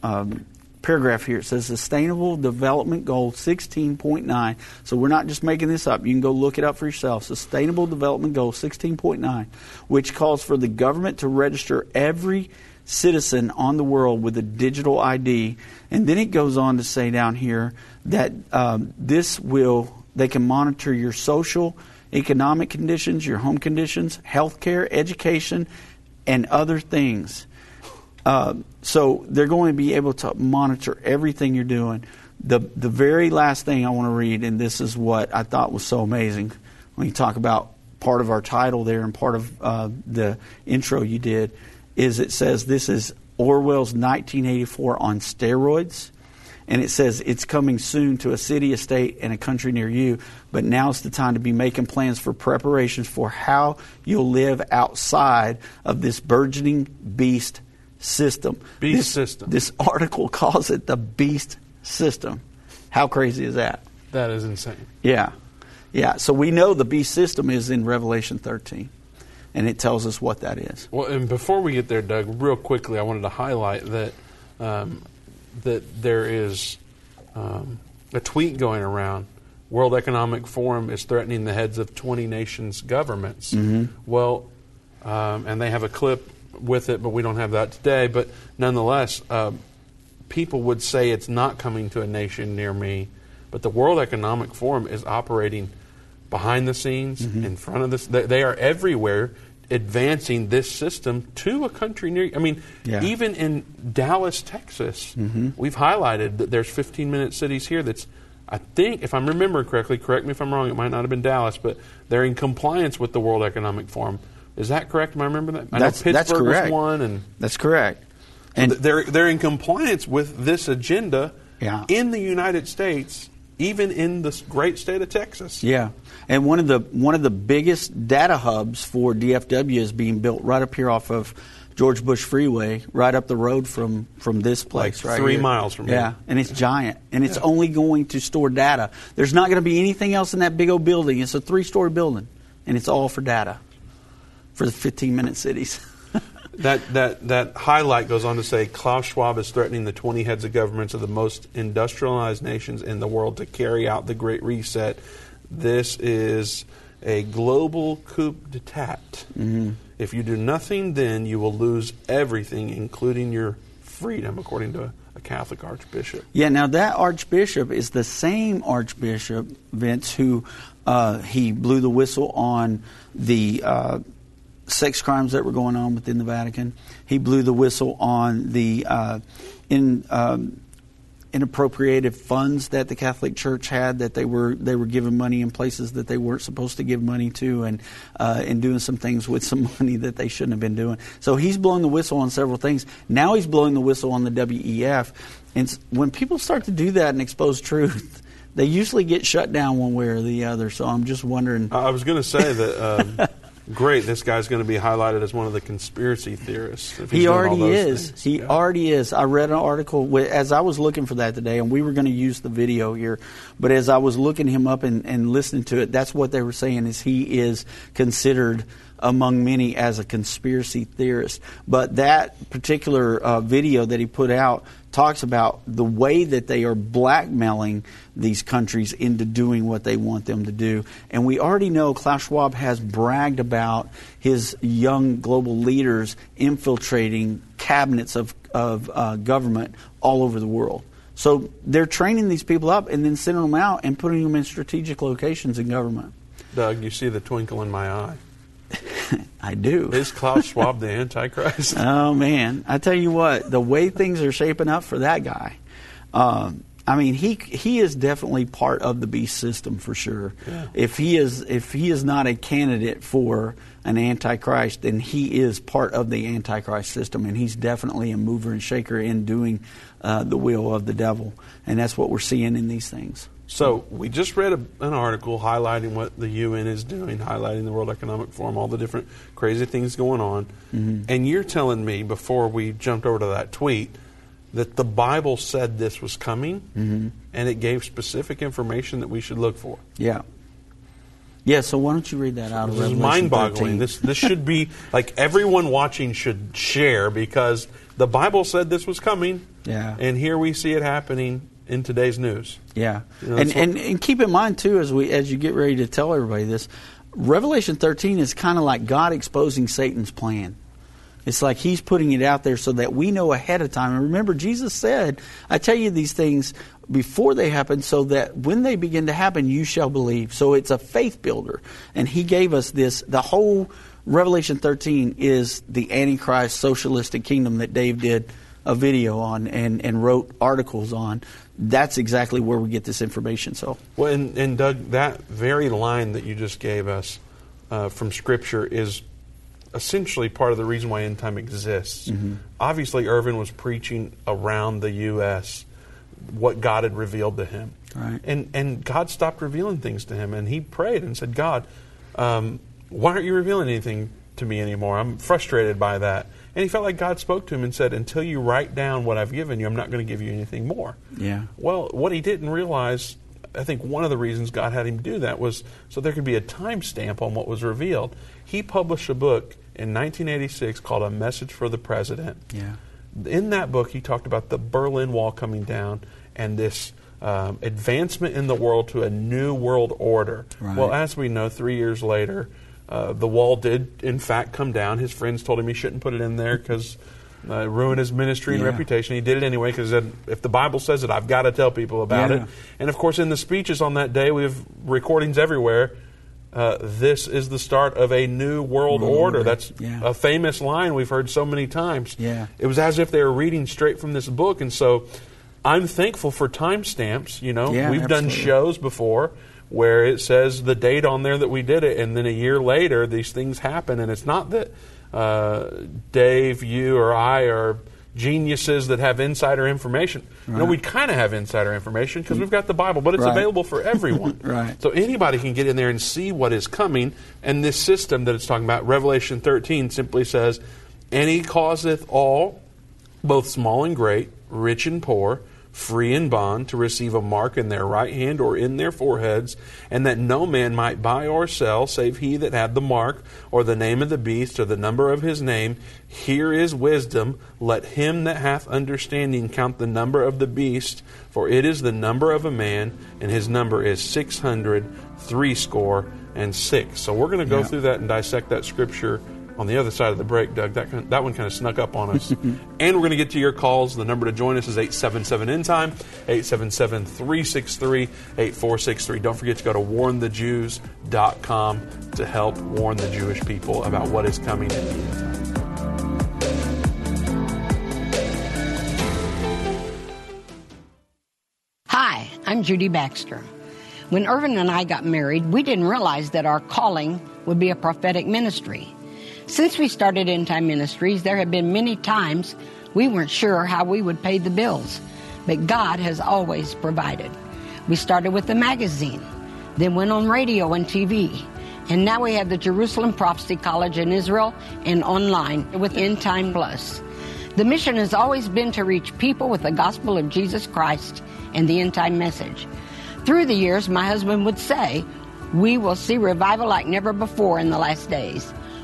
um, paragraph here, it says Sustainable Development Goal 16.9. So we're not just making this up. You can go look it up for yourself. Sustainable Development Goal 16.9, which calls for the government to register every citizen on the world with a digital ID. And then it goes on to say down here that um, this will they can monitor your social, economic conditions, your home conditions, health care, education, and other things. Uh, so they're going to be able to monitor everything you're doing. The the very last thing I want to read, and this is what I thought was so amazing when you talk about part of our title there and part of uh, the intro you did, is it says this is Orwell's 1984 on steroids and it says it's coming soon to a city, a state, and a country near you. But now's the time to be making plans for preparations for how you'll live outside of this burgeoning beast system. Beast this, system. This article calls it the beast system. How crazy is that? That is insane. Yeah. Yeah. So we know the beast system is in Revelation 13 and it tells us what that is. Well, and before we get there, Doug, real quickly, I wanted to highlight that um, that there is um, a tweet going around. World Economic Forum is threatening the heads of 20 nations' governments. Mm-hmm. Well, um, and they have a clip with it, but we don't have that today. But nonetheless, uh, people would say it's not coming to a nation near me, but the World Economic Forum is operating behind the scenes, Mm-hmm. in front of this. They, they are everywhere advancing this system to a country near. I mean, Yeah. even in Dallas, Texas, Mhm. we've highlighted that there's 15 minute cities here that's. I think, if I'm remembering correctly, correct me if I'm wrong, it might not have been Dallas, but they're in compliance with the World Economic Forum. Is that correct? Am I remember that? I know That's- Pittsburgh that's correct. was one, and That's correct. and they're they're in compliance with this agenda Yeah. in the United States, even in the great state of Texas. Yeah, and one of the one of the biggest data hubs for DFW is being built right up here off of George Bush Freeway, right up the road from from this place, Like right three here. miles from here. yeah, here. and it's giant, and it's Yeah. only going to store data. There's not going to be anything else in that big old building. It's a three story building, and it's all for data for the 15 minute cities. That, that, that highlight goes on to say Klaus Schwab is threatening the 20 heads of governments of the most industrialized nations in the world to carry out the Great Reset. This is a global coup d'etat. Mm-hmm. If you do nothing, then you will lose everything, including your freedom, according to a Catholic archbishop. Yeah, now that archbishop is the same archbishop, Vince, who uh, he blew the whistle on the uh, sex crimes that were going on within the Vatican. He blew the whistle on the uh, in. Um, inappropriated funds that the Catholic Church had that they were they were giving money in places that they weren't supposed to give money to and uh, and doing some things with some money that they shouldn't have been doing. So he's blowing the whistle on several things. Now he's blowing the whistle on the WEF. And when people start to do that and expose truth, they usually get shut down one way or the other. So I'm just wondering. I was going to say that. Um, great, this guy's going to be highlighted as one of the conspiracy theorists. He already is. things. He Yeah. already is. I read an article wi- as I was looking for that today, and we were going to use the video here. But as I was looking him up and, and listening to it, that's what they were saying is he is considered among many as a conspiracy theorist. But that particular uh, video that he put out talks about the way that they are blackmailing these countries into doing what they want them to do. And we already know Klaus Schwab has bragged about his young global leaders infiltrating cabinets of, of uh, government all over the world. So they're training these people up and then sending them out and putting them in strategic locations in government. Doug, you see the twinkle in my eye. I do. Is Klaus Schwab the Antichrist? Oh man, I tell you what, the way things are shaping up for that guy, um, I mean, he he is definitely part of the beast system for sure. Yeah. If he is if he is not a candidate for an antichrist, then he is part of the antichrist system, and he's definitely a mover and shaker in doing uh, the will of the devil, and that's what we're seeing in these things. So we just read a, an article highlighting what the UN is doing, highlighting the World Economic Forum, all the different crazy things going on. Mm-hmm. And you're telling me before we jumped over to that tweet that the Bible said this was coming, Mm-hmm. and it gave specific information that we should look for. Yeah. Yeah, so why don't you read that out of This is mind-boggling. 13? This this should be like everyone watching should share because the Bible said this was coming. Yeah. And here we see it happening in today's news. Yeah, You know, and, and and keep in mind too, as we as you get ready to tell everybody this, Revelation 13 is kind of like God exposing Satan's plan. It's like He's putting it out there so that we know ahead of time. And remember, Jesus said, "I tell you these things before they happen, so that when they begin to happen, you shall believe." So it's a faith builder, and He gave us this. The whole Revelation 13 is the Antichrist socialistic kingdom that Dave did a video on and, and wrote articles on. That's exactly where we get this information. So, Well, and, and Doug, that very line that you just gave us uh, from Scripture is essentially part of the reason why end time exists. Mm-hmm. Obviously, Irvin was preaching around the U.S. what God had revealed to him, Right. and and God stopped revealing things to him, and he prayed and said, God, um, why aren't you revealing anything to me anymore? I'm frustrated by that. And he felt like God spoke to him and said, Until you write down what I've given you, I'm not going to give you anything more. Yeah. Well, what he didn't realize, I think one of the reasons God had him do that was so there could be a timestamp on what was revealed. He published a book in 1986 called A Message for the President. yeah. In that book, he talked about the Berlin Wall coming down and this um, advancement in the world to a new world order. Right. Well, as we know, three years later, uh, the wall did, in fact, come down. His friends told him he shouldn't put it in there because uh, ruin his ministry and Yeah. reputation. He did it anyway because if the Bible says it, I've got to tell people about Yeah. it. And of course, in the speeches on that day, we have recordings everywhere. Uh, this is the start of a new world World order. order. That's Yeah. a famous line we've heard so many times. Yeah. It was as if they were reading straight from this book. And so I'm thankful for timestamps. You know, Yeah, we've done shows before where it says the date on there that we did it, and then a year later these things happen. And it's not that uh, Dave, you, or I are geniuses that have insider information. You know, we kind of have insider information because we've got the Bible, but it's Right. available for everyone. Right. So anybody can get in there and see what is coming. And this system that it's talking about, Revelation 13, simply says, And he causeth all, both small and great, rich and poor, free and bond, to receive a mark in their right hand or in their foreheads, and that no man might buy or sell, save he that had the mark, or the name of the beast, or the number of his name. Here is wisdom. Let him that hath understanding count the number of the beast, for it is the number of a man, and his number is six hundred threescore and six. So we're going to go Yeah. through that and dissect that scripture on the other side of the break, Doug. That, kind that one kind of snuck up on us. and we're going to get to your calls. The number to join us is 877 End Time, 877 363 8463. Don't forget to go to warnthejews.com to help warn the Jewish people about what is coming in the end time. Hi, I'm Judy Baxter. When Irvin and I got married, we didn't realize that our calling would be a prophetic ministry. Since we started End Time Ministries, there have been many times we weren't sure how we would pay the bills, but God has always provided. We started with the magazine, then went on radio and TV, and now we have the Jerusalem Prophecy College in Israel and online with End Time Plus. The mission has always been to reach people with the gospel of Jesus Christ and the end time message. Through the years, my husband would say, We will see revival like never before in the last days.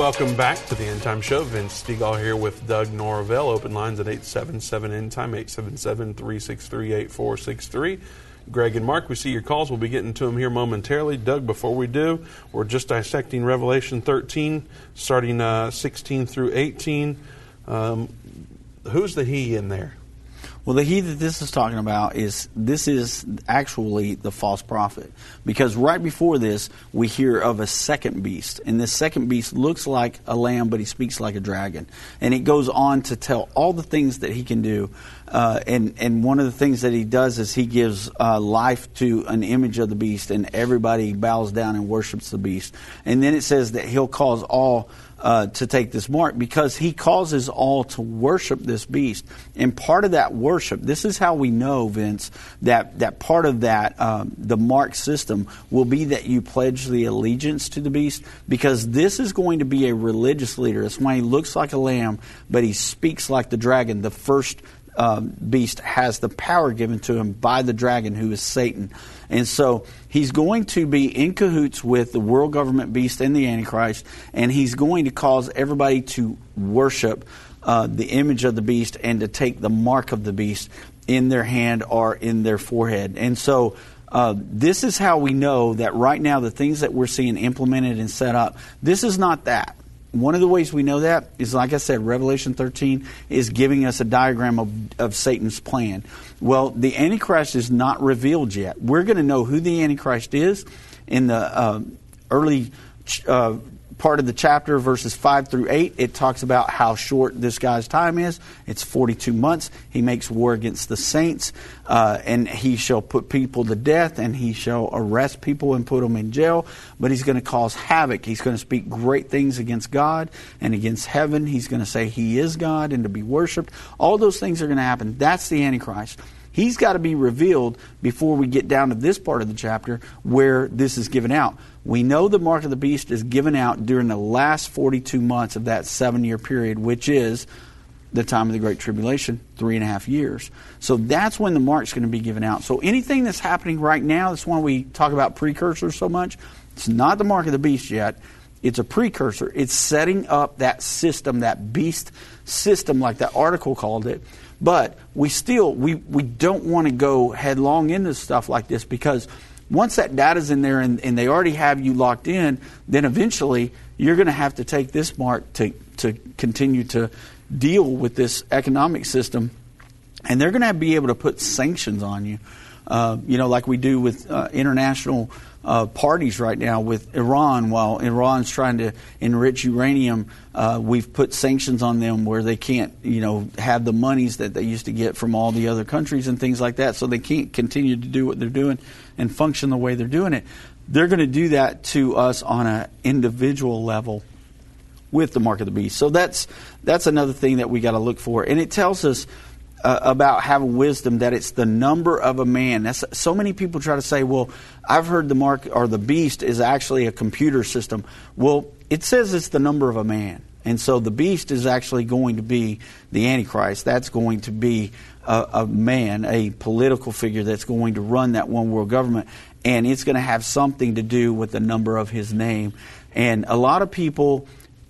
Welcome back to the End Time Show. Vince Stegall here with Doug Norvell. Open lines at 877 End Time, 877 363 8463. Greg and Mark, we see your calls. We'll be getting to them here momentarily. Doug, before we do, we're just dissecting Revelation 13, starting uh, 16 through 18. Um, who's the he in there? Well, the he that this is talking about is this is actually the false prophet. Because right before this, we hear of a second beast. And this second beast looks like a lamb, but he speaks like a dragon. And it goes on to tell all the things that he can do. Uh, and, and one of the things that he does is he gives uh, life to an image of the beast, and everybody bows down and worships the beast. And then it says that he'll cause all uh, to take this mark because he causes all to worship this beast. And part of that worship, this is how we know, Vince, that, that part of that, um, the mark system, will be that you pledge the allegiance to the beast because this is going to be a religious leader. That's why he looks like a lamb, but he speaks like the dragon. The first um, beast has the power given to him by the dragon, who is Satan. And so he's going to be in cahoots with the world government beast and the Antichrist, and he's going to cause everybody to worship uh, the image of the beast and to take the mark of the beast in their hand or in their forehead. And so uh, this is how we know that right now the things that we're seeing implemented and set up, this is not that. One of the ways we know that is, like I said, Revelation 13 is giving us a diagram of, of Satan's plan. Well, the Antichrist is not revealed yet. We're going to know who the Antichrist is in the uh, early uh, part of the chapter, verses 5 through 8, it talks about how short this guy's time is. It's 42 months. He makes war against the saints, uh, and he shall put people to death, and he shall arrest people and put them in jail. But he's going to cause havoc. He's going to speak great things against God and against heaven. He's going to say he is God and to be worshiped. All those things are going to happen. That's the Antichrist. He's got to be revealed before we get down to this part of the chapter where this is given out. We know the mark of the beast is given out during the last 42 months of that seven year period, which is the time of the Great Tribulation, three and a half years. So that's when the mark's going to be given out. So anything that's happening right now, that's why we talk about precursors so much. It's not the mark of the beast yet. It's a precursor. It's setting up that system, that beast system, like that article called it, but we still we, we don't want to go headlong into stuff like this because once that data's in there and, and they already have you locked in, then eventually you're going to have to take this mark to, to continue to deal with this economic system. And they're going to be able to put sanctions on you, uh, you know, like we do with uh, international uh, parties right now with Iran. While Iran's trying to enrich uranium, uh, we've put sanctions on them where they can't, you know, have the monies that they used to get from all the other countries and things like that. So they can't continue to do what they're doing and function the way they're doing it. They're going to do that to us on an individual level with the mark of the beast. So that's that's another thing that we got to look for, and it tells us uh, about having wisdom that it's the number of a man. That's, so many people try to say, well, I've heard the mark or the beast is actually a computer system. Well, it says it's the number of a man. And so the beast is actually going to be the Antichrist. That's going to be a, a man, a political figure that's going to run that one world government. And it's going to have something to do with the number of his name. And a lot of people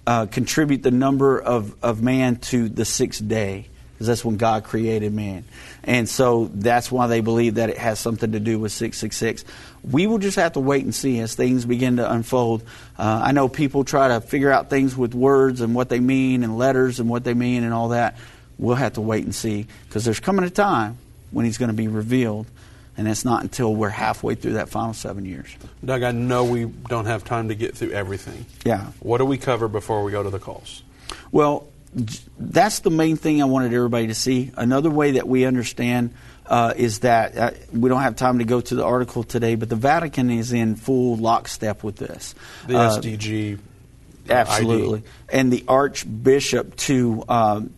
uh, contribute the number of, of man to the sixth day because that's when God created man. And so that's why they believe that it has something to do with 666. We will just have to wait and see as things begin to unfold. Uh, I know people try to figure out things with words and what they mean and letters and what they mean and all that. We'll have to wait and see because there's coming a time when he's going to be revealed. And it's not until we're halfway through that final seven years. Doug, I know we don't have time to get through everything. Yeah. What do we cover before we go to the calls? Well, that's the main thing I wanted everybody to see. Another way that we understand uh, is that uh, we don't have time to go to the article today, but the Vatican is in full lockstep with this. The uh, SDG. Absolutely. ID. And the Archbishop to um,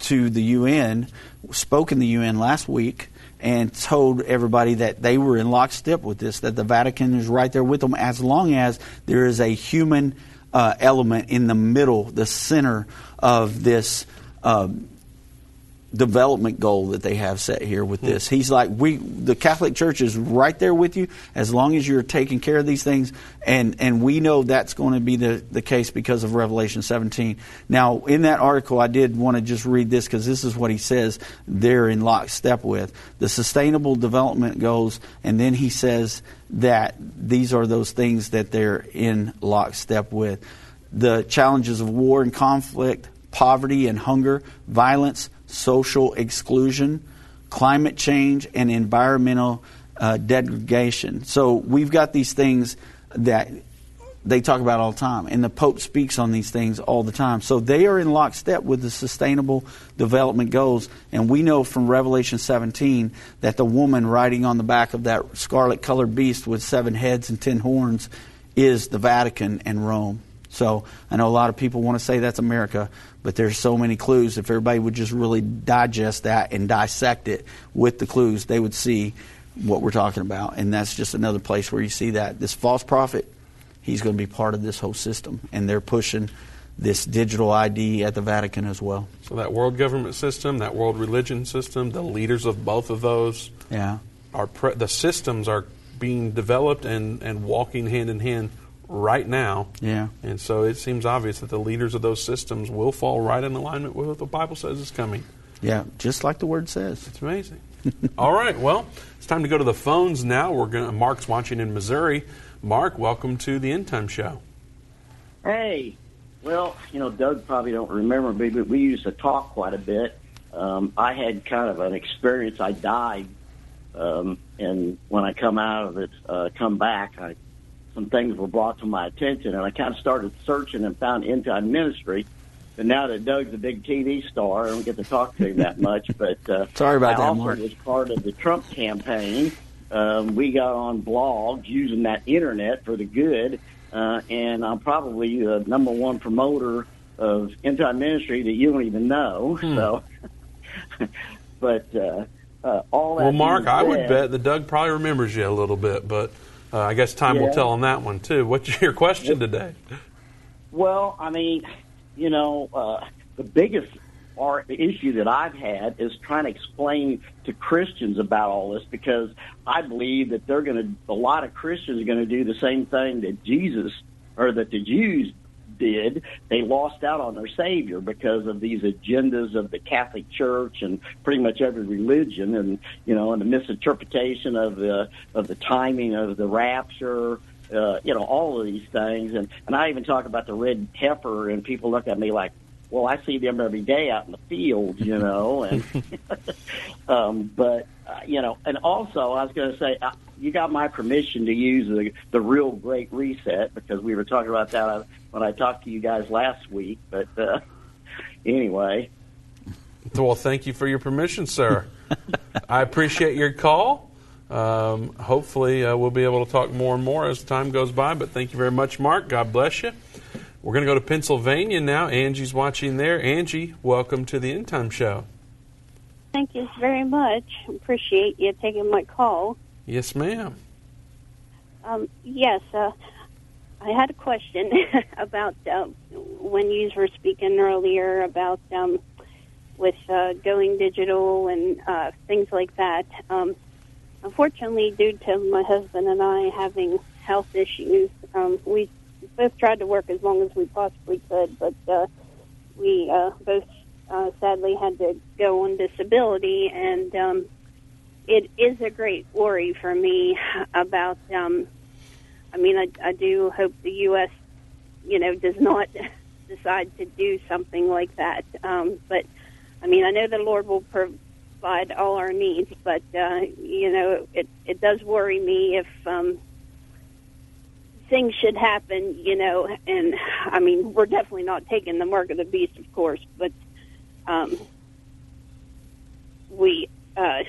to the UN spoke in the UN last week and told everybody that they were in lockstep with this, that the Vatican is right there with them as long as there is a human uh, element in the middle, the center of this um, development goal that they have set here with this. He's like, we, the Catholic Church is right there with you as long as you're taking care of these things, and and we know that's going to be the the case because of Revelation 17. Now, in that article, I did want to just read this because this is what he says they're in lockstep with the Sustainable Development Goals, and then he says that these are those things that they're in lockstep with. The challenges of war and conflict, poverty and hunger, violence, social exclusion, climate change, and environmental uh, degradation. So we've got these things that they talk about all the time, and the Pope speaks on these things all the time. So they are in lockstep with the Sustainable Development Goals, and we know from Revelation 17 that the woman riding on the back of that scarlet-colored beast with seven heads and ten horns is the Vatican and Rome. So I know a lot of people want to say that's America, but there's so many clues. If everybody would just really digest that and dissect it with the clues, they would see what we're talking about. And that's just another place where you see that. This false prophet, he's going to be part of this whole system. And they're pushing this digital ID at the Vatican as well. So that world government system, that world religion system, the leaders of both of those, yeah, are pre- the systems are being developed and, and walking hand in hand right now. Yeah. And so it seems obvious that the leaders of those systems will fall right in alignment with what the Bible says is coming. Yeah, just like the word says. It's amazing. All right, well, it's time to go to the phones now. We're going Mark's watching in Missouri. Mark, welcome to the End Time Show. Hey, well, you know, Doug probably don't remember me, but we used to talk quite a bit. Um, I had kind of an experience. I died, um, and when I come out of it, uh, come back, I, some things were brought to my attention, and I kind of started searching and found Time Ministry. And now that Doug's a big TV star, I don't get to talk to him that much. But uh, sorry about I that, also Mark. was part of the Trump campaign. Um, we got on blogs using that internet for the good, uh, and I'm probably the number one promoter of Time Ministry that you don't even know. Hmm. So, but uh, uh, all that. Well, Mark, being I would bet that Doug probably remembers you a little bit, but uh, I guess time will tell on that one, too. What's your question today? Well, I mean, you know, uh, the biggest ar- issue that I've had is trying to explain to Christians about all this because I believe that they're going to, a lot of Christians are going to do the same thing that Jesus or that the Jews did. They lost out on their Savior because of these agendas of the Catholic Church and pretty much every religion, and you know, and the misinterpretation of the of the timing of the rapture uh, you know, all of these things. And, and I even talk about the red heifer, and people look at me like, well, I see them every day out in the field, you know. And um, but uh, you know, and also I was going to say, uh, you got my permission to use the the real Great Reset because we were talking about that uh, when I talked to you guys last week. But uh, anyway, Well, thank you for your permission, sir. I appreciate your call. Um, hopefully, uh, we'll be able to talk more and more as time goes by. But thank you very much, Mark. God bless you. We're going to go to Pennsylvania now. Angie's watching there. Angie, welcome to the End Time Show. Thank you very much. Appreciate you taking my call. Yes, ma'am. Um, yes, uh, I had a question about uh, when you were speaking earlier about um, with uh, going digital and uh, things like that. Um, unfortunately, due to my husband and I having health issues, um, we both tried to work as long as we possibly could, but uh, we uh, both uh, sadly had to go on disability, and um, it is a great worry for me about. Um, I mean, I, I do hope the U.S. you know does not decide to do something like that. Um, but I mean, I know the Lord will provide all our needs, but uh, you know, it it does worry me if um, things should happen. You know, and I mean, we're definitely not taking the mark of the beast, of course, but um, we. Uh,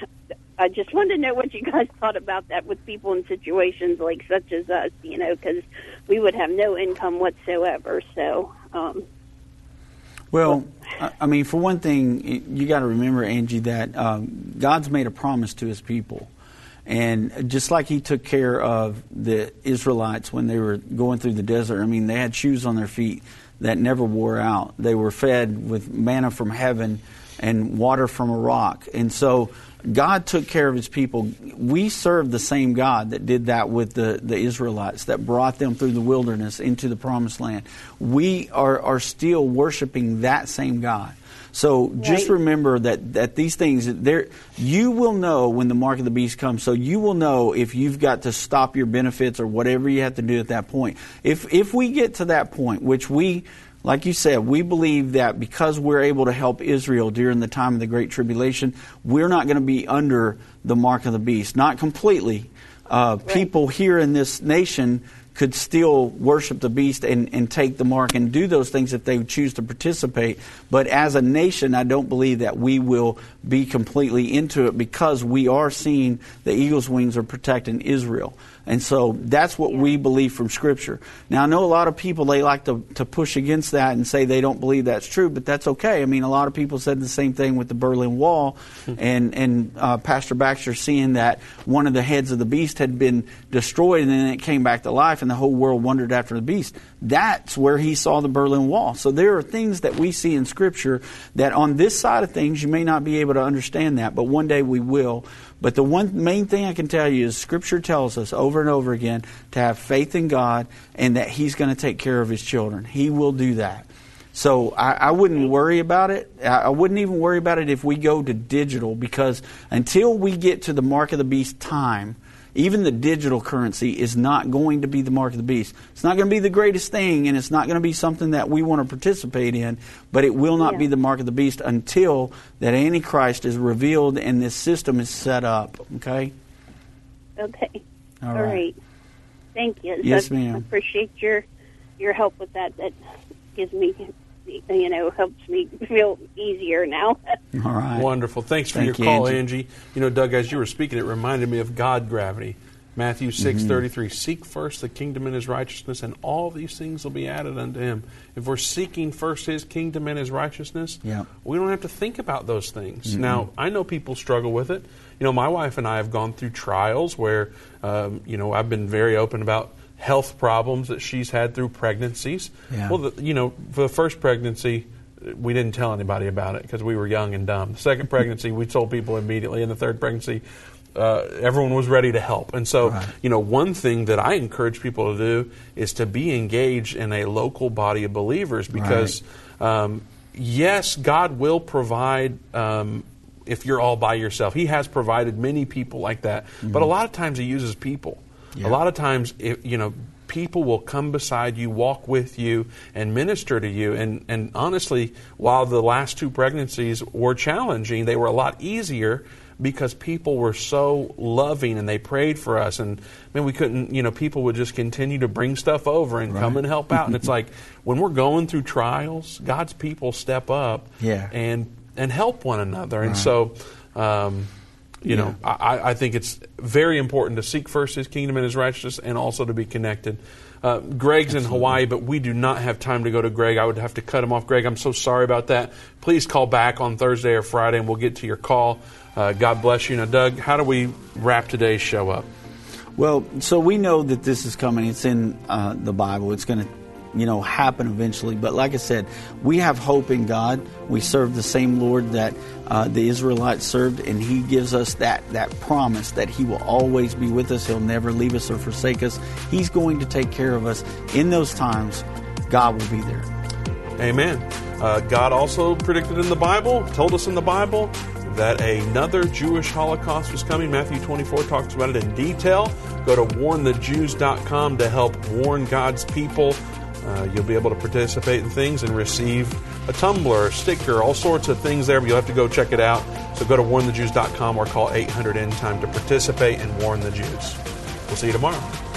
I just wanted to know what you guys thought about that with people in situations like such as us, you know, because we would have no income whatsoever. So, um, Well, I- mean, for one thing, you got to remember, Angie, that um, God's made a promise to His people. And just like He took care of the Israelites when they were going through the desert, I mean, they had shoes on their feet that never wore out. They were fed with manna from heaven and water from a rock. And so God took care of his people. We serve the same God that did that with the, the Israelites, that brought them through the wilderness into the promised land. We are, are still worshiping that same God. So just Right. remember that, that these things, there, you will know when the mark of the beast comes. So you will know if you've got to stop your benefits or whatever you have to do at that point. If, if we get to that point, which we like you said, we believe that because we're able to help Israel during the time of the Great Tribulation, we're not going to be under the mark of the beast. Not completely. Uh, right. People here in this nation could still worship the beast and, and take the mark and do those things if they choose to participate. But as a nation, I don't believe that we will be completely into it because we are seeing the eagle's wings are protecting Israel. And so that's what we believe from Scripture. Now, I know a lot of people, they like to, to push against that and say they don't believe that's true, but that's okay. I mean, a lot of people said the same thing with the Berlin Wall, hmm. and, and uh, Pastor Baxter seeing that one of the heads of the beast had been destroyed and then it came back to life and the whole world wondered after the beast. That's where he saw the Berlin Wall. So there are things that we see in Scripture that on this side of things you may not be able to understand that, but one day we will. But the one main thing I can tell you is Scripture tells us over and over again to have faith in God and that He's going to take care of His children. He will do that. So I, I, wouldn't worry about it. I, I wouldn't even worry about it if we go to digital because until we get to the mark of the beast time, even the digital currency is not going to be the mark of the beast. It's not going to be the greatest thing, and it's not going to be something that we want to participate in, but it will not yeah. be the mark of the beast until that Antichrist is revealed and this system is set up. Okay? Okay. All, All right. right. Thank you. Yes, ma'am. I appreciate your your help with that. That gives me you know, helps me feel easier now. All right. Wonderful. Thanks for Thank your call, Angie. Angie. You know, Doug, as you were speaking, it reminded me of God gravity. Matthew six mm-hmm. thirty three. Seek first the kingdom and his righteousness, and all these things will be added unto him. If we're seeking first his kingdom and his righteousness, yeah. we don't have to think about those things. Mm-hmm. Now, I know people struggle with it. You know, my wife and I have gone through trials where, um, you know, I've been very open about health problems that she's had through pregnancies. Yeah. Well, the, you know, for the first pregnancy, we didn't tell anybody about it because we were young and dumb. The second pregnancy, we told people immediately. And the third pregnancy, uh, everyone was ready to help. And so, right. you know, one thing that I encourage people to do is to be engaged in a local body of believers because, right. um, yes, God will provide. Um, if you're all by yourself, He has provided many people like that. Mm-hmm. But a lot of times He uses people. Yeah. A lot of times, if, you know, people will come beside you, walk with you, and minister to you. And, and honestly, while the last two pregnancies were challenging, they were a lot easier because people were so loving and they prayed for us. And I mean, we couldn't, you know, people would just continue to bring stuff over and right. come and help out. and it's like when we're going through trials, God's people step up yeah. and and help one another. Right. And so. Um, you yeah. know, I, I, think it's very important to seek first His kingdom and His righteousness, and also to be connected. Uh, Greg's Absolutely. in Hawaii, but we do not have time to go to Greg. I would have to cut him off. Greg, I'm so sorry about that. Please call back on Thursday or Friday, and we'll get to your call. Uh, God bless you. Now, Doug, how do we wrap today's show up? Well, so we know that this is coming. It's in uh, the Bible. It's going to you know, happen eventually. But like I said, we have hope in God. We serve the same Lord that uh, the Israelites served, and He gives us that that promise that He will always be with us. He'll never leave us or forsake us. He's going to take care of us in those times. God will be there. Amen. Uh, God also predicted in the Bible, told us in the Bible, that another Jewish Holocaust was coming. Matthew 24 talks about it in detail. Go to warnthejews.com to help warn God's people uh, you'll be able to participate in things and receive a tumbler, sticker, all sorts of things there, but you'll have to go check it out. So go to warnthejews.com or call 800 End Time to participate in warn the Jews. We'll see you tomorrow.